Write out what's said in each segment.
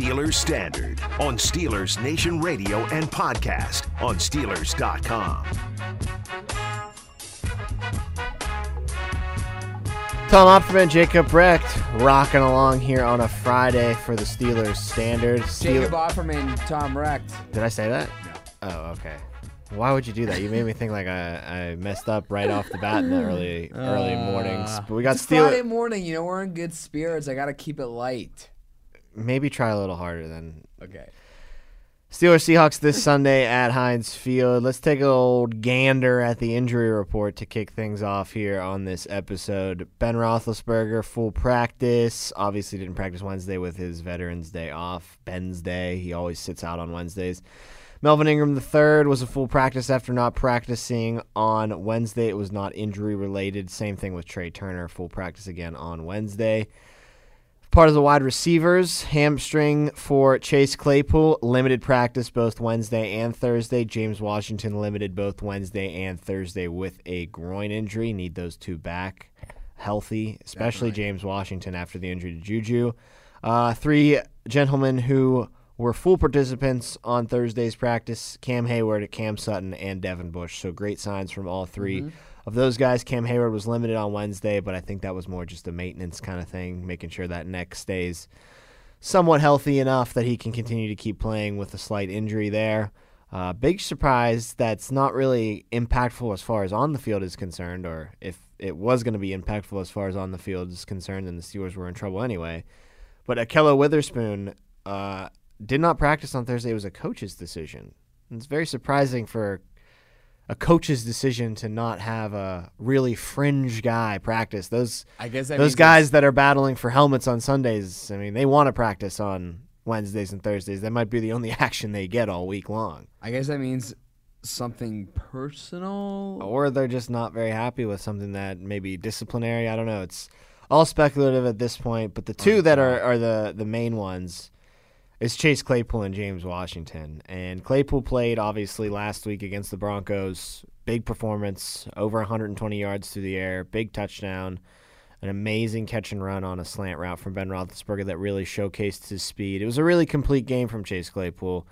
Steelers Standard on Steelers Nation Radio and podcast on Steelers.com. Tom Opperman, Jacob Recht, rocking along here on a Friday for the Steelers Standard. Steel- Jacob Opperman, Tom Recht. Did I say that? No. Oh, okay. Why would you do that? You made me think like I, I messed up right off the bat in the early early uh, mornings. But we got It's Friday Steelers. morning. You know we're in good spirits. I gotta keep it light. Maybe try a little harder then. Okay. Steelers Seahawks this Sunday at Heinz Field. Let's take a old gander at the injury report to kick things off here on this episode. Ben Roethlisberger full practice. Obviously didn't practice Wednesday with his Veterans Day off. Ben's Day. He always sits out on Wednesdays. Melvin Ingram III was a full practice after not practicing on Wednesday. It was not injury related. Same thing with Trai Turner. Full practice again on Wednesday. Part of the wide receivers, hamstring for Chase Claypool, limited practice both Wednesday and Thursday. James Washington limited both Wednesday and Thursday with a groin injury. Need those two back healthy, especially James Washington after the injury to Juju. Uh, three gentlemen who were full participants on Thursday's practice Cam Hayward, Cam Sutton, and Devin Bush. So great signs from all 3 of those guys. Cam Hayward was limited on Wednesday, but I think that was more just a maintenance kind of thing, making sure that neck stays somewhat healthy enough that he can continue to keep playing with a slight injury there. Uh, big surprise that's not really impactful as far as on the field is concerned, or if it was going to be impactful as far as on the field is concerned, then the Steelers were in trouble anyway. But Ahkello Witherspoon uh, did not practice on Thursday. It was a coach's decision. It's very surprising for a coach's decision to not have a really fringe guy practice. Those I guess that those guys that are battling for helmets on Sundays, I mean, they want to practice on Wednesdays and Thursdays. That might be the only action they get all week long. I guess that means something personal. Or they're just not very happy with something that maybe disciplinary. I don't know. It's all speculative at this point. But the two that are, are the, the main ones is Chase Claypool and James Washington. And Claypool played obviously last week against the Broncos. Big performance, over 120 yards through the air, big touchdown, an amazing catch and run on a slant route from Ben Roethlisberger that really showcased his speed. It was a really complete game from Chase Claypool.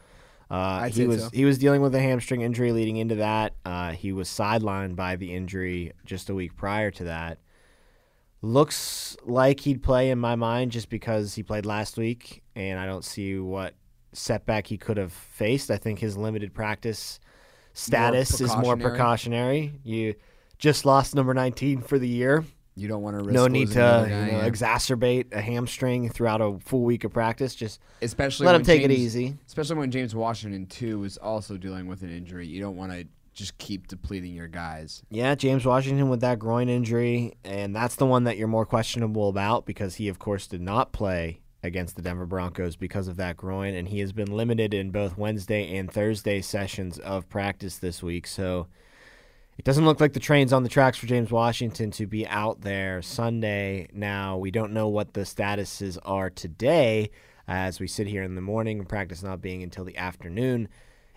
Uh, he was so. he was dealing with a hamstring injury leading into that. Uh, he was sidelined by the injury just a week prior to that. Looks like he'd play in my mind just because he played last week, and I don't see what setback he could have faced. I think his limited practice status is more precautionary. You just lost number 19 for the year. You don't want to risk. No need to another you know, yeah. exacerbate a hamstring throughout a full week of practice. Just especially let him take it easy. Especially when James Washington too is also dealing with an injury. You don't want to just keep depleting your guys. Yeah, James Washington with that groin injury, and that's the one that you're more questionable about because he, of course, did not play against the Denver Broncos because of that groin, and he has been limited in both Wednesday and Thursday sessions of practice this week. So it doesn't look like the train's on the tracks for James Washington to be out there Sunday. Now, we don't know what the statuses are today as we sit here in the morning, practice not being until the afternoon.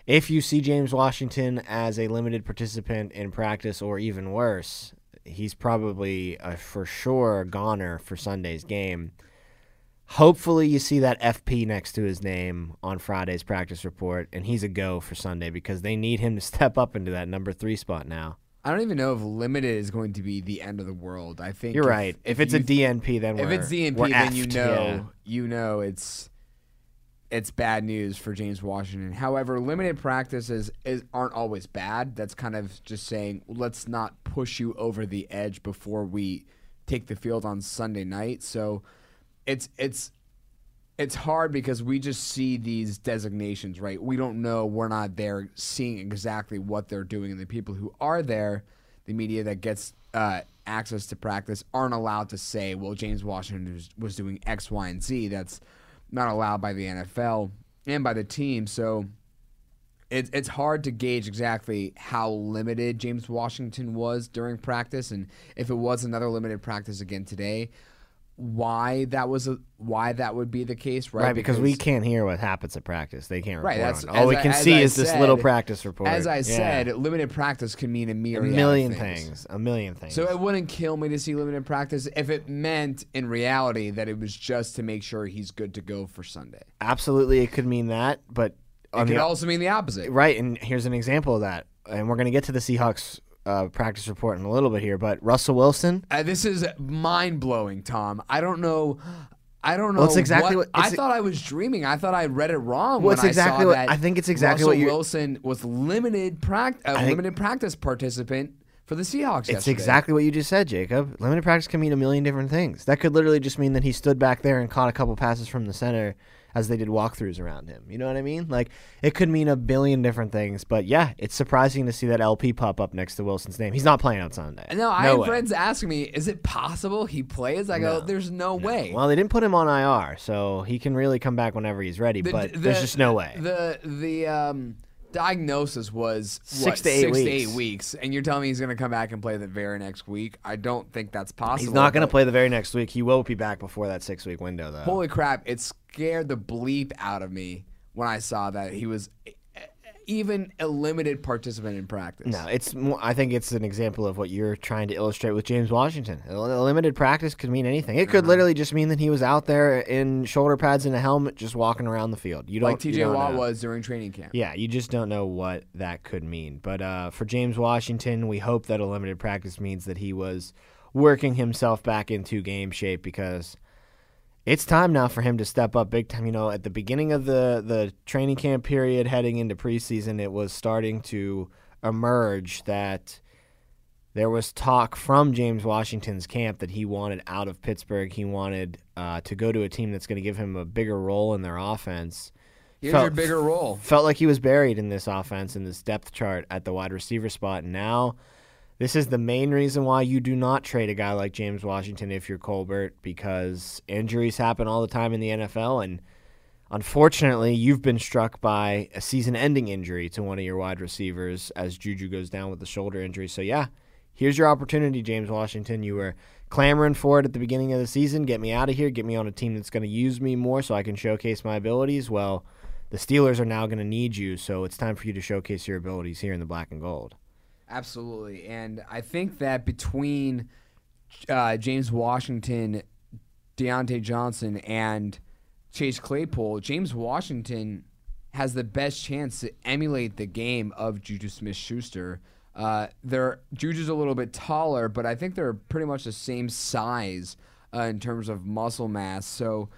If you see James Washington as a limited participant in practice, or even worse, he's probably a for sure goner for Sunday's game. Hopefully, you see that FP next to his name on Friday's practice report, and he's a go for Sunday because they need him to step up into that number three spot now. I don't even know if limited is going to be the end of the world. I think You're if- right. If, it's a DNP, then if it's DNP, then you know yeah. you know it's it's bad news for James Washington. However, limited practices is aren't always bad. That's kind of just saying let's not push you over the edge before we take the field on Sunday night. So it's it's it's hard because we just see these designations, right? We don't know. We're not there seeing exactly what they're doing. And the people who are there, the media that gets uh, access to practice, aren't allowed to say, well, James Washington was, was doing X, Y, and Z. That's not allowed by the NFL and by the team. So it's it's hard to gauge exactly how limited James Washington was during practice, and if it was another limited practice again today. Why that was a, why that would be the case, right? Right, because, we can't hear what happens at practice. They can't report Right, that's- on. All we I- can see I is this little practice report. As I Yeah. said, limited practice can mean a a million things. things. A million things. So it wouldn't kill me to see limited practice if it meant in reality that it was just to make sure he's good to go for Sunday. Absolutely, it could mean that, but It could the also mean the opposite. right, and here's an example of that. And we're going to get to the Seahawks uh, practice report in a little bit here, but Russell Wilson. Uh, this is mind blowing, Tom. I don't know. I don't know. Well, it's exactly what- I it's- thought I was dreaming. I thought I read it wrong Well, it's I exactly saw what- that. I think it's exactly Russell what you're- Wilson was limited prac- a think- limited practice participant for the Seahawks. It's yesterday. exactly what you just said, Jacob. Limited practice can mean a million different things. That could literally just mean that he stood back there and caught a couple passes from the center as they did walkthroughs around him. You know what I mean? Like it could mean a billion different things. But yeah, it's surprising to see that LP pop up next to Wilson's name. He's not playing on Sunday. No, I no had way. friends asking me, "Is it possible he plays?" I go, No. "There's no, way." Well, they didn't put him on IR, so he can really come back whenever he's ready. The- but the- there's just no way. The the um, diagnosis was Six what, to eight six to weeks. eight weeks, and you're telling me he's going to come back and play the very next week. I don't think that's possible. he's not going to play the very next week. He will be back before that six week window, though. Holy crap! It scared the bleep out of me when I saw that he was even a limited participant in practice. No, it's. More, I think it's an example of what you're trying to illustrate with James Washington. A limited practice could mean anything. It Uh-huh. could literally just mean that he was out there in shoulder pads and a helmet, just walking around the field. You don't. like TJ Watt know. was during training camp. Yeah, you just don't know what that could mean. But uh, for James Washington, we hope that a limited practice means that he was working himself back into game shape because it's time now for him to step up big time. You know, at the beginning of the the training camp period, heading into preseason, it was starting to emerge that there was talk from James Washington's camp that he wanted out of Pittsburgh. He wanted uh, to go to a team that's going to give him a bigger role in their offense. Here's Felt- your bigger role. Felt like he was buried in this offense in this depth chart at the wide receiver spot. And now, this is the main reason why you do not trade a guy like James Washington if you're Colbert because injuries happen all the time in the NFL. And unfortunately, you've been struck by a season ending injury to one of your wide receivers as Juju goes down with the shoulder injury. So, yeah, here's your opportunity, James Washington. You were clamoring for it at the beginning of the season. Get me out of here. Get me on a team that's going to use me more so I can showcase my abilities. Well, the Steelers are now going to need you, so it's time for you to showcase your abilities here in the black and gold. Absolutely. And I think that between uh, James Washington, Diontae Johnson, and Chase Claypool, James Washington has the best chance to emulate the game of Juju Smith Schuster. Uh, they're Juju's a little bit taller, but I think they're pretty much the same size uh, in terms of muscle mass. So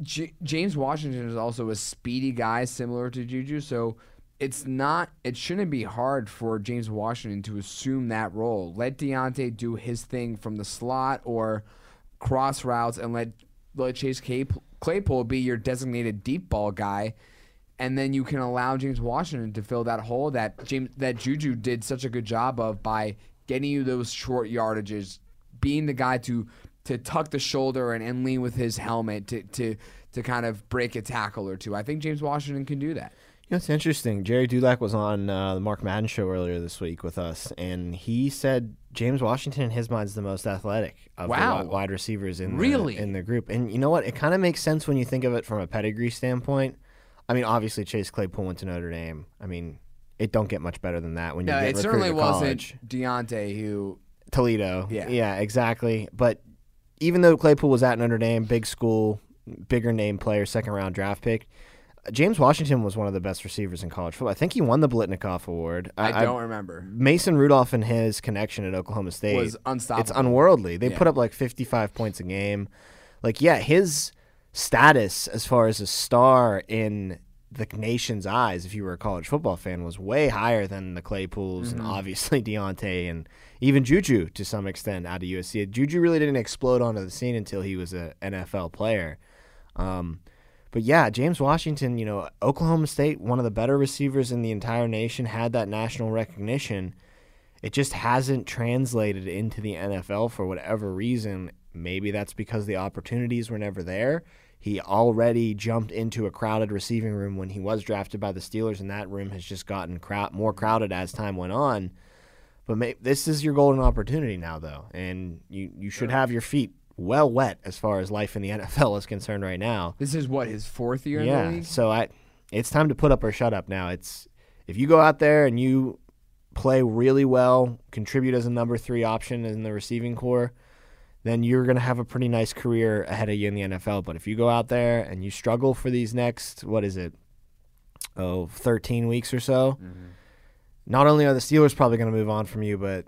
J- James Washington is also a speedy guy, similar to Juju. So it's not, it shouldn't be hard for James Washington to assume that role. Let Diontae do his thing from the slot or cross routes, and let let Chase Claypool be your designated deep ball guy. And then you can allow James Washington to fill that hole that James that Juju did such a good job of by getting you those short yardages, being the guy to to tuck the shoulder and, and lean with his helmet to, to to kind of break a tackle or two. I think James Washington can do that. You know, it's interesting. Gerry Dulac was on uh, the Mark Madden show earlier this week with us, and he said James Washington, in his mind, is the most athletic of Wow. the wide receivers in Really? the, in the group. And you know what? It kind of makes sense when you think of it from a pedigree standpoint. I mean, obviously Chase Claypool went to Notre Dame. I mean, it don't get much better than that when you No, get it recruited certainly to wasn't. Diontae who Toledo. Yeah. Yeah, exactly. But even though Claypool was at Notre Dame, big school, bigger name player, second round draft pick, James Washington was one of the best receivers in college football. I think he won the Biletnikoff Award. I, don't remember. Mason Rudolph and his connection at Oklahoma State Was unstoppable. It's unworldly. They Yeah. put up like 55 points a game. Like, yeah, his status as far as a star in the nation's eyes, if you were a college football fan, was way higher than the Claypools Mm-hmm. and obviously Diontae and even Juju to some extent out of USC. Juju really didn't explode onto the scene until he was an NFL player. Um, but yeah, James Washington, you know, Oklahoma State, one of the better receivers in the entire nation, had that national recognition. It just hasn't translated into the NFL for whatever reason. Maybe that's because the opportunities were never there. He already jumped into a crowded receiving room when he was drafted by the Steelers, and that room has just gotten crowd- more crowded as time went on. But may- this is your golden opportunity now, though, and you, you should have your feet well wet as far as life in the NFL is concerned right now. This is what his fourth year in the Yeah, league. so I, it's time to put up or shut up now. It's if you go out there and you play really well, contribute as a number three option in the receiving corps, then you're going to have a pretty nice career ahead of you in the NFL. But if you go out there and you struggle for these next, what is it, oh, 13 weeks or so, mm-hmm. not only are the Steelers probably going to move on from you, but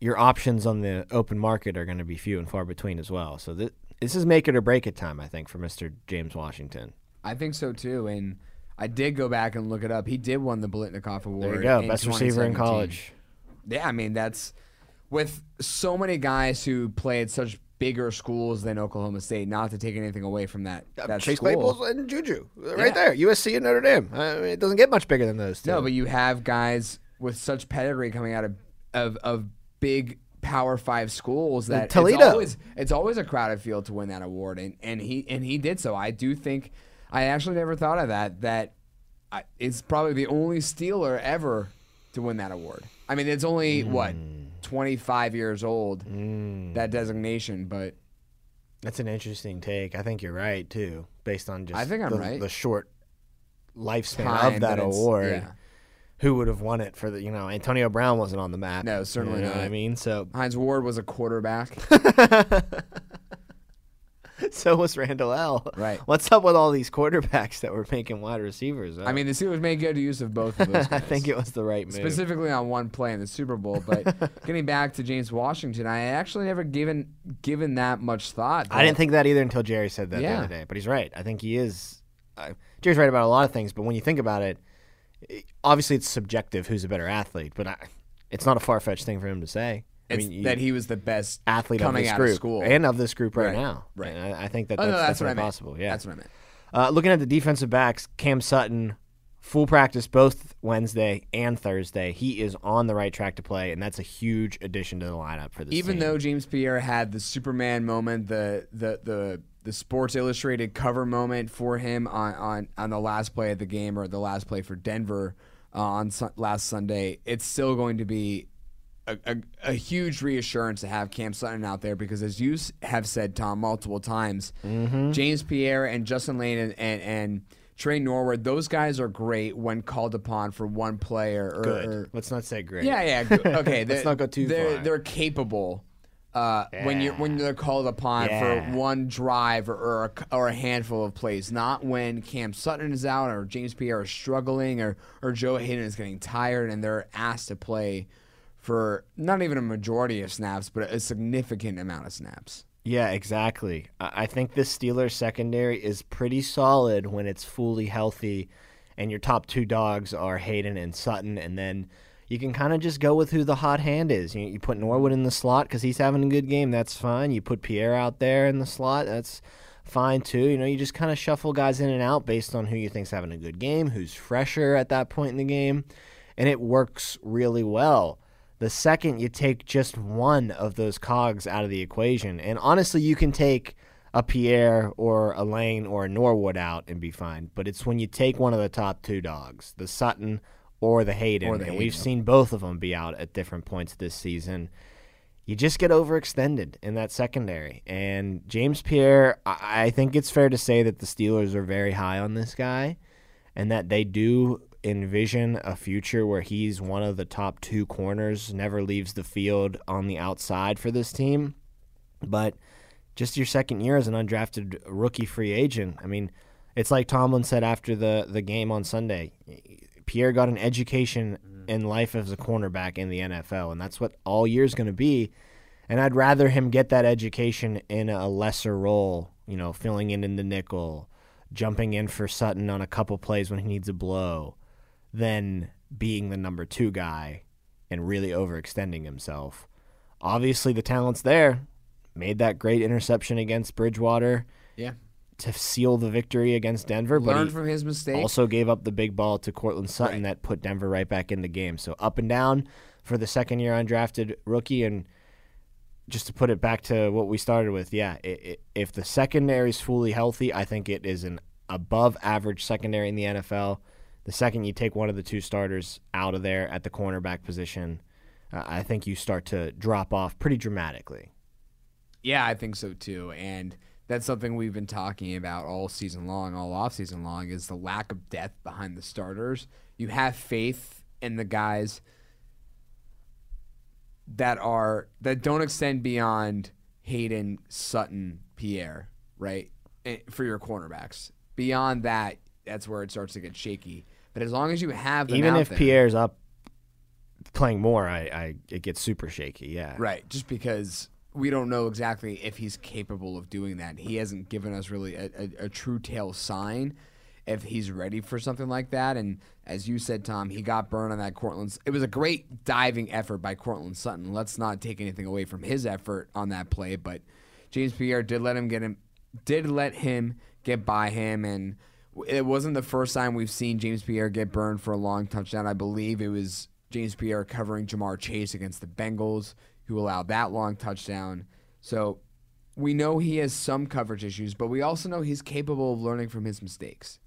your options on the open market are going to be few and far between as well. So th- this is make it or break it time, I think, for Mr. James Washington. I think so too. And I did go back and look it up. He did win the Biletnikoff Award. There you go, best receiver in college. Yeah, I mean that's with so many guys who played such bigger schools than Oklahoma State. Not to take anything away from that. Uh, that Chase school. And Juju, right Yeah. there. USC and Notre Dame. I mean, it doesn't get much bigger than those two. No, but you have guys with such pedigree coming out of of, of big Power Five schools that Toledo. It's always, it's always a crowded field to win that award, and, and he and he did so. I do think I actually never thought of that. That I, it's probably the only Steeler ever to win that award. I mean, it's only mm. what twenty five years old mm. that designation, but that's an interesting take. I think you're right too, based on just I think I'm the, right. the short lifespan time of that it's- award. yeah. Who would have won it for the? You know, Antonio Brown wasn't on the map. No, certainly you know What I mean, so Hines Ward was a quarterback. so was Randle El Right. What's up with all these quarterbacks that were making wide receivers? I mean, the Steelers made good use of both of those. I think it was the right move. specifically on one play in the Super Bowl. But getting back to James Washington, I actually never given given that much thought. I didn't think that either until Gerry said that the Yeah. other day. But he's right. I think he is. Uh, Gerry's right about a lot of things, but when you think about it, obviously it's subjective who's a better athlete. But I, it's not a far fetched thing for him to say. I mean, you- that he was the best athlete coming of this out group of school and of this group right, Right, now. right. And I, I think that Oh, that's, no, that's what I meant. possible. Yeah. That's what I meant. Uh, looking at the defensive backs, Cam Sutton, full practice both Wednesday and Thursday. He is on the right track to play, and that's a huge addition to the lineup for this Even team. though James Pierre had the Superman moment, the the the the Sports Illustrated cover moment for him on on, on the last play of the game or the last play for Denver uh, on su- last Sunday, it's still going to be a, a, a huge reassurance to have Cam Sutton out there because, as you have said, Tom, multiple times, Mm-hmm. James Pierre and Justin Layne and, and, and Tre Norwood, those guys are great when called upon for one player. Or, good. or- Let's not say great. yeah, yeah. Okay, Let's not go too they're, far. They're capable uh, when you when they're called upon Yeah. for one drive or or a, or a handful of plays. Not when Cam Sutton is out or James Pierre is struggling or or Joe Haden is getting tired and they're asked to play for not even a majority of snaps, but a significant amount of snaps. Yeah, exactly. I think the Steelers secondary is pretty solid when it's fully healthy, and your top two dogs are Haden and Sutton, and then you can kind of just go with who the hot hand is. You, you put Norwood in the slot because he's having a good game. That's fine. You put Pierre out there in the slot. That's fine too. You know, you just kind of shuffle guys in and out based on who you think's having a good game, who's fresher at that point in the game, and it works really well. The second you take just one of those cogs out of the equation, and honestly, you can take a Pierre or a Layne or a Norwood out and be fine. But it's when you take one of the top two dogs, the Sutton or the Haden, Or the and Haden. we've seen both of them be out at different points this season. You just get overextended in that secondary. And James Pierre, I I think it's fair to say that the Steelers are very high on this guy and that they do envision a future where he's one of the top two corners, never leaves the field on the outside for this team. But just your second year as an undrafted rookie free agent, I mean, it's like Tomlin said after the, the game on Sunday. Pierre got an education mm-hmm. in life as a cornerback in the NFL, and that's what all year's going to be. And I'd rather him get that education in a lesser role, you know, filling in in the nickel, jumping in for Sutton on a couple plays when he needs a blow, than being the number two guy and really overextending himself. Obviously, the talent's there. Made that great interception against Bridgewater Yeah, to seal the victory against Denver, but learned from his mistake. also gave up the big ball to Courtland Sutton Right. that put Denver right back in the game. So up and down for the second year undrafted rookie. And just to put it back to what we started with, yeah, i i if the secondary is fully healthy, I think it is an above average secondary in the NFL. The second you take one of the two starters out of there at the cornerback position, uh, I think you start to drop off pretty dramatically. Yeah, I think so too. And that's something we've been talking about all season long, all off season long, is the lack of depth behind the starters. You have faith in the guys that are that don't extend beyond Haden, Sutton, Pierre, right? Eh, For your cornerbacks. Beyond that, that's where it starts to get shaky. But as long as you have them Even if there- Pierre's up playing more, I, I it gets super shaky. Yeah. Right, just because we don't know exactly if he's capable of doing that. He hasn't given us really a, a, a true tail sign if he's ready for something like that. And as you said, Tom, he got burned on that Courtland. It was a great diving effort by Courtland Sutton. Let's not take anything away from his effort on that play, but James Pierre did let him get him, did let him get by him, and it wasn't the first time we've seen James Pierre get burned for a long touchdown. I believe it was James Pierre covering Ja'Marr Chase against the Bengals, who allowed that long touchdown. So we know he has some coverage issues, but we also know he's capable of learning from his mistakes.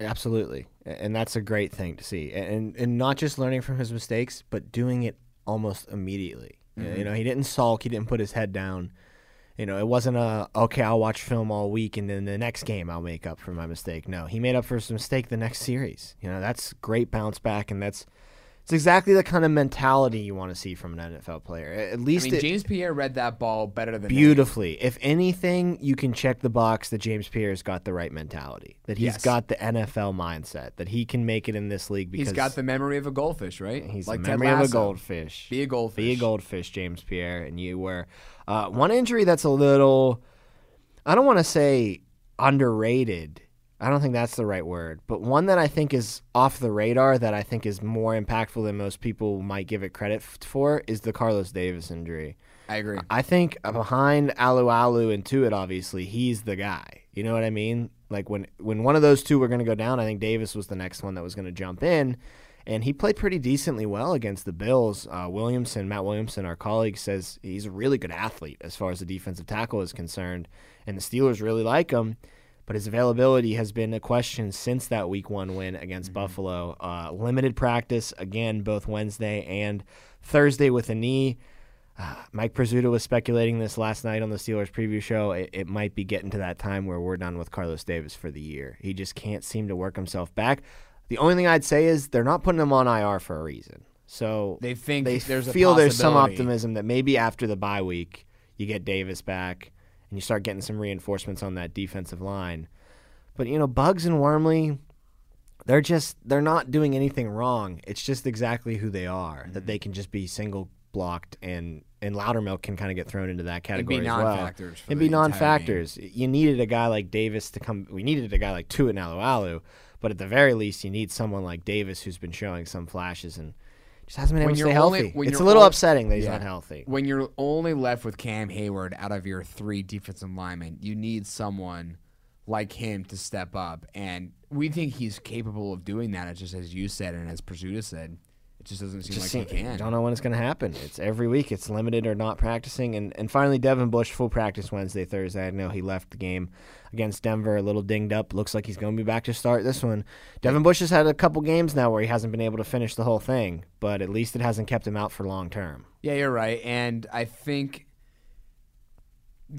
Absolutely, and that's a great thing to see, and and not just learning from his mistakes, but doing it almost immediately. Mm-hmm. You know, he didn't sulk, he didn't put his head down. You know, it wasn't a okay, I'll watch film all week, and then the next game I'll make up for my mistake. No, he made up for his mistake the next series. You know, that's great bounce back, and that's it's exactly the kind of mentality you want to see from an NFL player. At I least mean, it, James Pierre read that ball better than beautifully. If anything, you can check the box that James Pierre's got the right mentality, that he's Yes. got the NFL mindset, that he can make it in this league because He's got the memory of a goldfish, right? he's like the memory of a goldfish. Be a goldfish. Be a goldfish, James Pierre, and you were uh, one injury that's a little. I don't want to say underrated. I don't think that's the right word, but one that I think is off the radar that I think is more impactful than most people might give it credit f- for is the Carlos Davis injury. I agree. I think behind Alualu and Tuitt, obviously, he's the guy. You know what I mean? Like when when one of those two were going to go down, I think Davis was the next one that was going to jump in, and he played pretty decently well against the Bills. Uh, Williamson, Matt Williamson, our colleague, says he's a really good athlete as far as the defensive tackle is concerned, and the Steelers really like him. But his availability has been a question since that Week One win against Buffalo. Uh, limited practice again, both Wednesday and Thursday with a knee. Uh, Mike Prisuta was speculating this last night on the Steelers preview show. It, it might be getting to that time where we're done with Carlos Davis for the year. He just can't seem to work himself back. The only thing I'd say is they're not putting him on IR for a reason. So They think they there's a feel there's some optimism that maybe after the bye week you get Davis back and you start getting some reinforcements on that defensive line. But you know, Buggs and Wormley, they're just they're not doing anything wrong. It's just exactly who they are. Mm-hmm. That they can just be single blocked and and Loudermilk can kind of get thrown into that category be as well. non-factors And the be non-factors. You needed a guy like Davis to come. We needed a guy like Tua Alu, but at the very least, you need someone like Davis who's been showing some flashes and just hasn't been When able to stay only- healthy. it's a little only- upsetting that he's Yeah. not healthy. When you're only left with Cam Hayward out of your three defensive linemen, you need someone like him to step up. And we think he's capable of doing that. It's just as you said and as Prisuta said, it just doesn't seem just like seem- he can. don't know when it's going to happen. It's every week. It's limited or not practicing. And and finally, Devin Bush full practice Wednesday, Thursday. I know he left the game against Denver a little dinged up. Looks like he's going to be back to start this one. Devin Bush has had a couple games now where he hasn't been able to finish the whole thing, but at least it hasn't kept him out for long term. Yeah, you're right. And I think,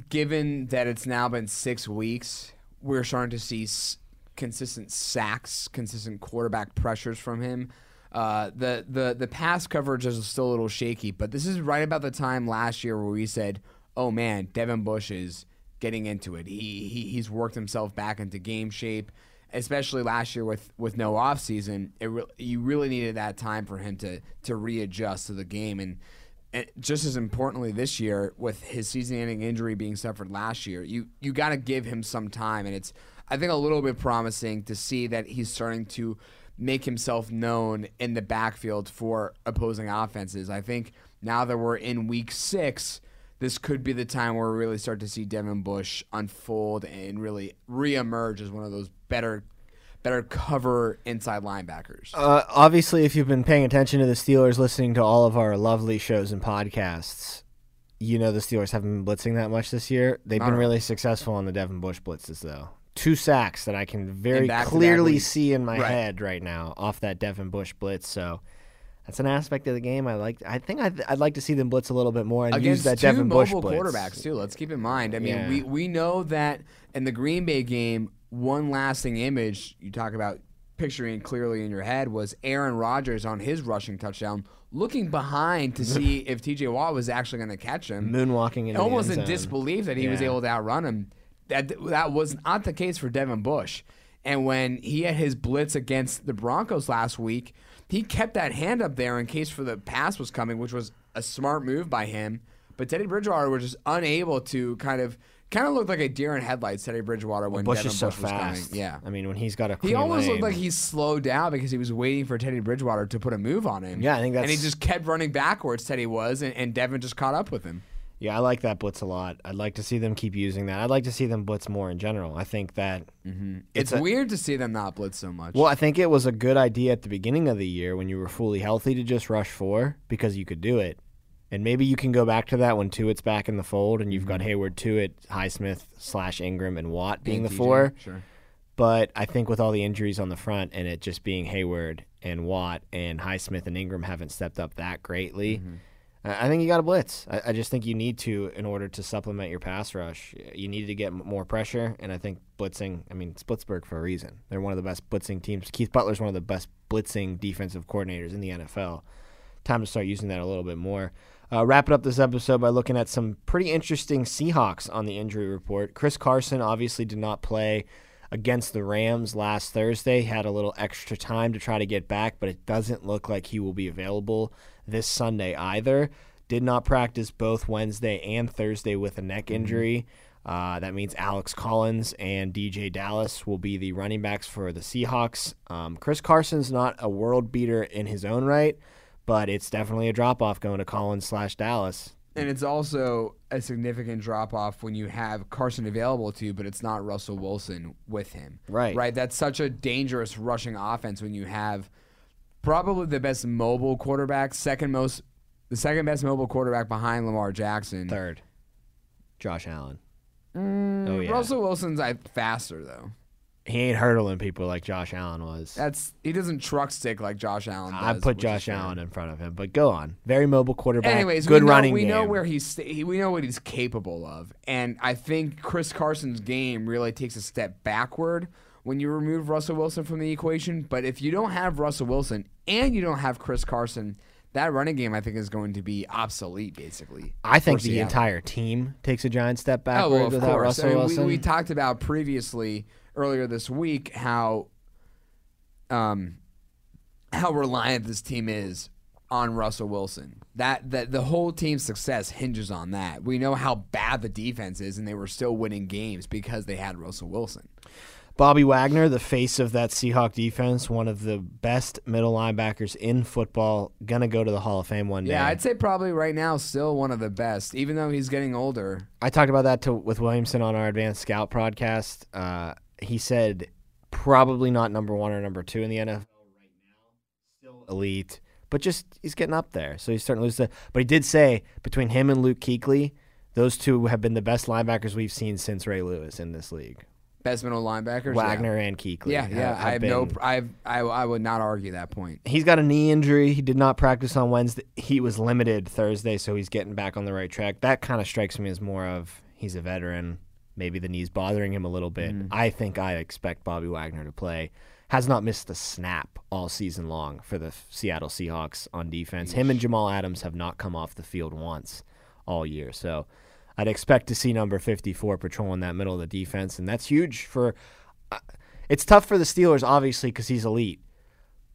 given that it's now been six weeks, we're starting to see s- consistent sacks, consistent quarterback pressures from him. Uh, the the the pass coverage is still a little shaky, but this is right about the time last year where we said, "Oh man, Devin Bush is getting into it. He, he he's worked himself back into game shape." Especially last year with, with no offseason, it re- you really needed that time for him to to readjust to the game, and and just as importantly this year with his season-ending injury being suffered last year you you got to give him some time and it's i think a little bit promising to see that he's starting to make himself known in the backfield for opposing offenses i think now that we're in week six this could be the time where we really start to see Devin Bush unfold and really reemerge as one of those better better cover inside linebackers. Uh, obviously, if you've been paying attention to the Steelers, listening to all of our lovely shows and podcasts, you know the Steelers haven't been blitzing that much this year. They've been Not really successful on the Devin Bush blitzes, though. Two sacks that I can very clearly see in my Right. head right now off that Devin Bush blitz. So That's an aspect of the game I like. I think I'd, I'd like to see them blitz a little bit more and against use that two Devin Bush mobile blitz. quarterbacks too. Let's keep in mind. I mean, Yeah. we we know that in the Green Bay game, one lasting image you talk about picturing clearly in your head was Aaron Rodgers on his rushing touchdown, looking behind to see if T.J. Watt was actually going to catch him, Moonwalking into almost the in disbelief that he was able to outrun him. That that was not the case for Devin Bush. And when he had his blitz against the Broncos last week, he kept that hand up there in case for the pass was coming, which was a smart move by him. But Teddy Bridgewater was just unable to kind of kind of looked like a deer in headlights. Teddy Bridgewater when Bush Devin is so Bush fast. coming. Yeah. I mean, when he's got a He almost looked like he slowed down because he was waiting for Teddy Bridgewater to put a move on him. Yeah, I think And he just kept running backwards. Teddy was, and, and Devin just caught up with him. Yeah, I like that blitz a lot. I'd like to see them keep using that. I'd like to see them blitz more in general. I think that mm-hmm. It's, a- weird to see them not blitz so much. Well, I think it was a good idea at the beginning of the year when you were fully healthy to just rush four because you could do it. And maybe you can go back to that when Tuitt's back in the fold and you've got mm-hmm. Hayward, Tuitt, Highsmith slash Ingram, and Watt being the TJ, four. Sure. But I think with all the injuries on the front and it just being Hayward and Watt and Highsmith and Ingram haven't stepped up that greatly, I I think you got to blitz. I, I just think you need to in order to supplement your pass rush. You need to get m- more pressure, and I think blitzing. I mean, it's for a reason. They're one of the best blitzing teams. Keith Butler's one of the best blitzing defensive coordinators in the NFL. Time to start using that a little bit more. Uh, wrapping up this episode by looking at some pretty interesting Seahawks on the injury report. Chris Carson obviously did not play against the Rams last Thursday. Had a little extra time to try to get back, but it doesn't look like he will be available this Sunday either. Did not practice both Wednesday and Thursday with a neck injury. Uh, that means Alex Collins and DeeJay Dallas will be the running backs for the Seahawks. Um, Chris Carson's not a world beater in his own right, but it's definitely a drop off going to Collins slash Dallas. And it's also a significant drop off when you have Carson available to you, but it's not Russell Wilson with him. Right. Right. That's such a dangerous rushing offense when you have probably the best mobile quarterback, second most, the second best mobile quarterback behind Lamar Jackson. Third, Josh Allen. Mm, Oh, yeah. Russell Wilson's I, faster though. He ain't hurdling people like Josh Allen was. That's he doesn't truck stick like Josh Allen does. I put Josh. Allen in front of him, but go on. Very mobile quarterback. Anyways, good we know, running we game. know where he's we know what he's capable of, and I think Chris Carson's game really takes a step backward when you remove Russell Wilson from the equation. But if you don't have Russell Wilson and you don't have Chris Carson, that running game I think is going to be obsolete, basically. I think the Seattle. entire team takes a giant step Oh, backward well, without course. Russell I mean, Wilson. We, we talked about previously earlier this week how um how reliant this team is on Russell Wilson. That that the whole team's success hinges on that. We know how bad the defense is, and they were still winning games because they had Russell Wilson. Bobby Wagner, the face of that Seahawk defense, one of the best middle linebackers in football, gonna go to the Hall of Fame one day. Yeah, I'd say probably right now still one of the best, even though he's getting older. I talked about that to, with Williamson on our Advanced Scout podcast. Uh, he said probably not number one or number two in the NFL right now. Still elite, but just he's getting up there, so he's starting to lose the. But he did say between him and Luke Kuechly, those two have been the best linebackers we've seen since Ray Lewis in this league. Best middle linebackers. Wagner and Kuechly. Yeah, yeah. have- I have have no. I've, I I would not argue that point. He's got a knee injury. He did not practice on Wednesday. He was limited Thursday, so he's getting back on the right track. That kind of strikes me as more of he's a veteran. Maybe the knee's bothering him a little bit. Mm. I think I expect Bobby Wagner to play. Has not missed a snap all season long for the Seattle Seahawks on defense. Him and Jamal Adams have not come off the field once all year. So I'd expect to see number 54 patrolling that middle of the defense, and that's huge for. Uh, it's tough for the Steelers, obviously, because he's elite.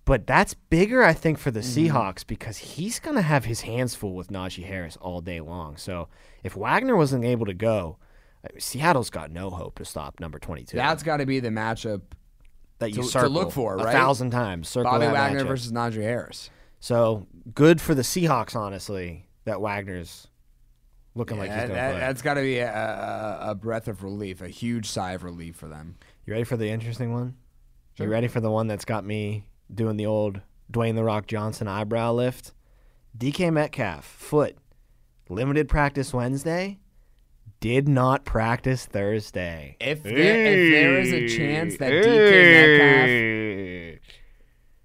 But that's bigger, I think, for the Seahawks because he's going to have his hands full with Najee Harris all day long. So if Wagner wasn't able to go, uh, Seattle's got no hope to stop number 22. That's got to be the matchup. that you to- to look for, a thousand times. Circle Bobby Wagner matchup. versus Najee Harris. So good for the Seahawks, honestly, that Wagner's looking like he's That, going to that, play. has got to be a, a, a breath of relief, a huge sigh of relief for them. You ready for the interesting one? Sure. You ready for the one that's got me doing the old Dwayne the Rock Johnson eyebrow lift? DK Metcalf, foot, limited practice Wednesday, did not practice Thursday. If there, if there is a chance that DK Metcalf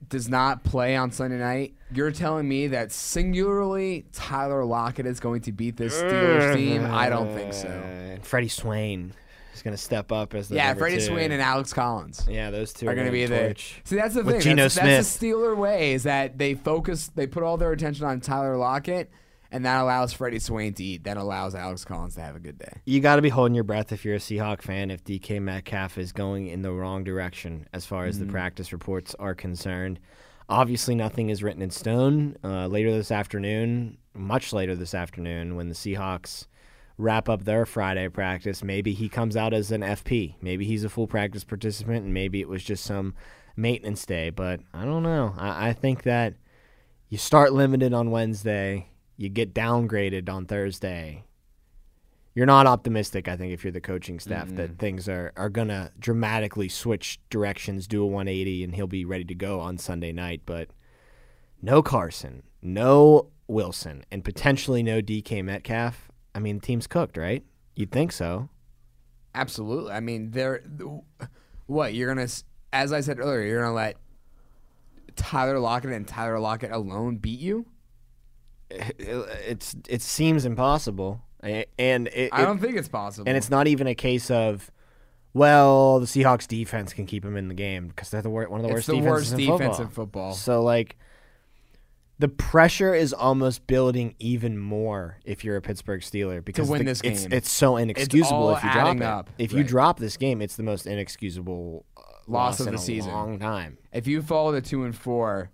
does not play on Sunday night, you're telling me that singularly Tyler Lockett is going to beat this Steelers team? I don't think so. And Freddie Swain is going to step up as the Yeah, Freddie two. The and Alex Collins. Yeah, those two are going to be the. torch. See, that's the With thing. Geno that's, that's the Steeler way is that they focus, they put all their attention on Tyler Lockett, and that allows Freddie Swain to eat. That allows Alex Collins to have a good day. You got to be holding your breath if you're a Seahawk fan. If DK Metcalf is going in the wrong direction as far as the practice reports are concerned, obviously nothing is written in stone. Uh, later this afternoon, much later this afternoon, when the Seahawks wrap up their Friday practice, maybe he comes out as an FP. Maybe he's a full practice participant, and maybe it was just some maintenance day. But I don't know. I, I think that you start limited on Wednesday, you get downgraded on Thursday. You're not optimistic, I think, if you're the coaching staff, that things are, are going to dramatically switch directions, do a 180, and he'll be ready to go on Sunday night. But no Carson, no Wilson, and potentially no DK Metcalf. I mean, the team's cooked, right? You'd think so. Absolutely. I mean, they're what you're gonna. As I said earlier, you're gonna let Tyler Lockett and Tyler Lockett alone beat you. It's it seems impossible, and it, I don't think it's possible. And it's not even a case of, well, the Seahawks defense can keep them in the game because they're the wor- one of the It's worst the defenses worst in defense football. in football. So like, the pressure is almost building even more if you're a Pittsburgh Steeler because to win the- this it's game. it's so inexcusable all if you drop adding it. up. If you drop this game, it's the most inexcusable uh, Loss of in the a season. long time. if you follow the two and four,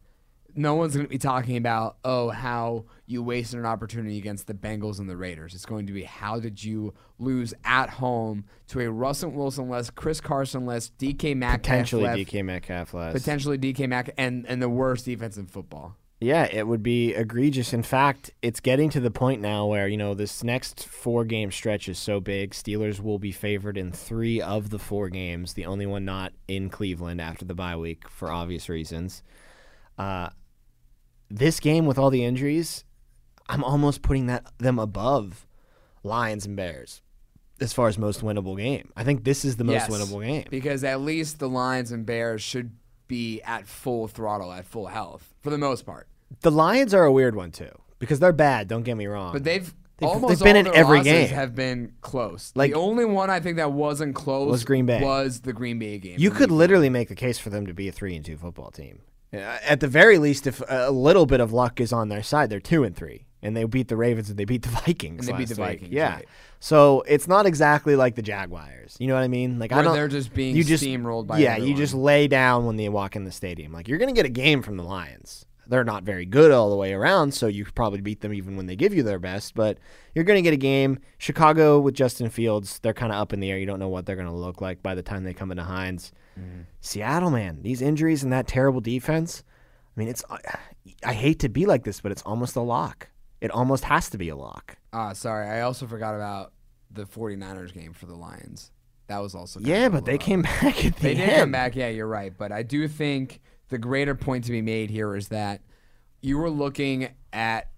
no one's going to be talking about oh how you wasted an opportunity against the Bengals and the Raiders. It's going to be how did you lose at home to a Russell Wilson less, Chris Carson less, DK Metcalf Potentially left, DK Metcalf less. potentially DK Mac and and the worst defense in football. Yeah, it would be egregious. In fact, it's getting to the point now where, you know, this next four game stretch is so big. Steelers will be favored in three of the four games, the only one not in Cleveland after the bye week for obvious reasons. Uh, this game with all the injuries, I'm almost putting that them above Lions and Bears as far as most winnable game. I think this is the most Yes, winnable game. because at least the Lions and Bears should be at full throttle, at full health for the most part. The Lions are a weird one too because they're bad. Don't get me wrong. But they've, They've- almost they've been in every game. Have been close. Like- the only one I think that wasn't close Was Green Bay. Was the Green Bay game? You could literally make the case for them to be a three and two football team. Uh, At the very least, if a little bit of luck is on their side, they're two and three, and they beat the Ravens and they beat the Vikings. And they beat the. Vikings, Yeah. right. So it's not exactly like the Jaguars. You know what I mean? Like I Where don't. they're just being you just, steamrolled by Yeah, you everyone. just lay down when they walk in the stadium. Like you're gonna get a game from the Lions. They're not very good all the way around, so you probably beat them even when they give you their best. But you're going to get a game. Chicago with Justin Fields, they're kind of up in the air. You don't know what they're going to look like by the time they come into Heinz. Mm-hmm. Seattle, man, these injuries and that terrible defense. I mean, it's. I hate to be like this, but it's almost a lock. It almost has to be a lock. Ah, sorry. I also forgot about the 49ers game for the Lions. That was also Yeah, but they came back at the They did come back. Yeah, you're right. But I do think the greater point to be made here is that you were looking at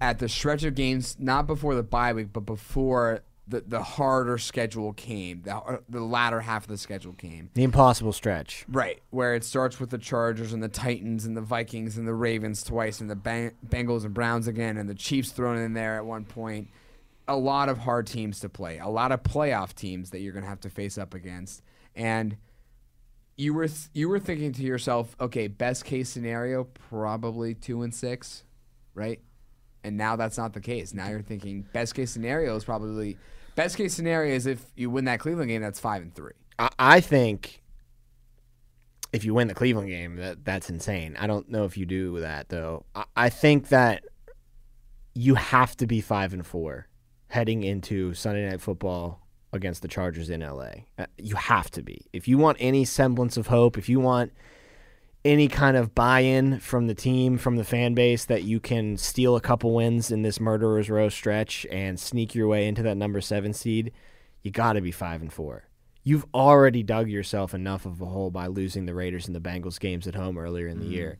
at the stretch of games not before the bye week, but before the the harder schedule came. The uh, the latter half of the schedule came. The impossible stretch. Right, where it starts with the Chargers and the Titans and the Vikings and the Ravens twice and the Bang- Bengals and Browns again and the Chiefs thrown in there at one point. A lot of hard teams to play, a lot of playoff teams that you're going to have to face up against. And you were th- you were thinking to yourself, okay, best case scenario probably 2 and 6, right? And now that's not the case. Now you're thinking best case scenario is probably best case scenario is if you win that Cleveland game that's 5 and 3. I, I think if you win the Cleveland game, that that's insane. I don't know if you do that though. I, I think that you have to be five and four heading into Sunday Night Football against the Chargers in LA. Uh, You have to be if you want any semblance of hope. If you want any kind of buy-in from the team, from the fan base, that you can steal a couple wins in this murderer's row stretch and sneak your way into that number seven seed, you got to be five and four. You've already dug yourself enough of a hole by losing the Raiders and the Bengals games at home earlier in the year.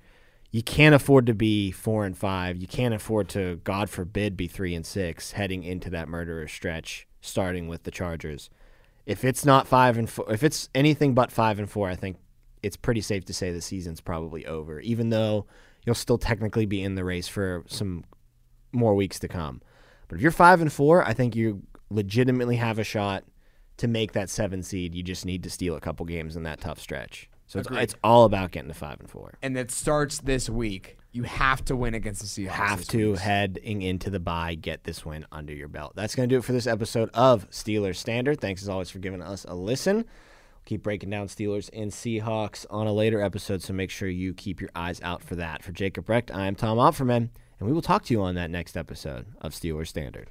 You can't afford to be four and five. You can't afford to, God forbid, be three and six heading into that murderer's stretch, starting with the Chargers. If it's not five and four, if it's anything but five and four, I think it's pretty safe to say the season's probably over, even though you'll still technically be in the race for some more weeks to come. But if you're five and four, I think you legitimately have a shot to make that seven seed. You just need to steal a couple games in that tough stretch. So it's, it's all about getting to five and four. And it starts this week. You have to win against the Seahawks. have to week. heading into the bye get this win under your belt. That's going to do it for this episode of Steelers Standard. Thanks as always for giving us a listen. We'll keep breaking down Steelers and Seahawks on a later episode, so make sure you keep your eyes out for that. For Jacob Recht, I am Tom Opperman, and we will talk to you on that next episode of Steelers Standard.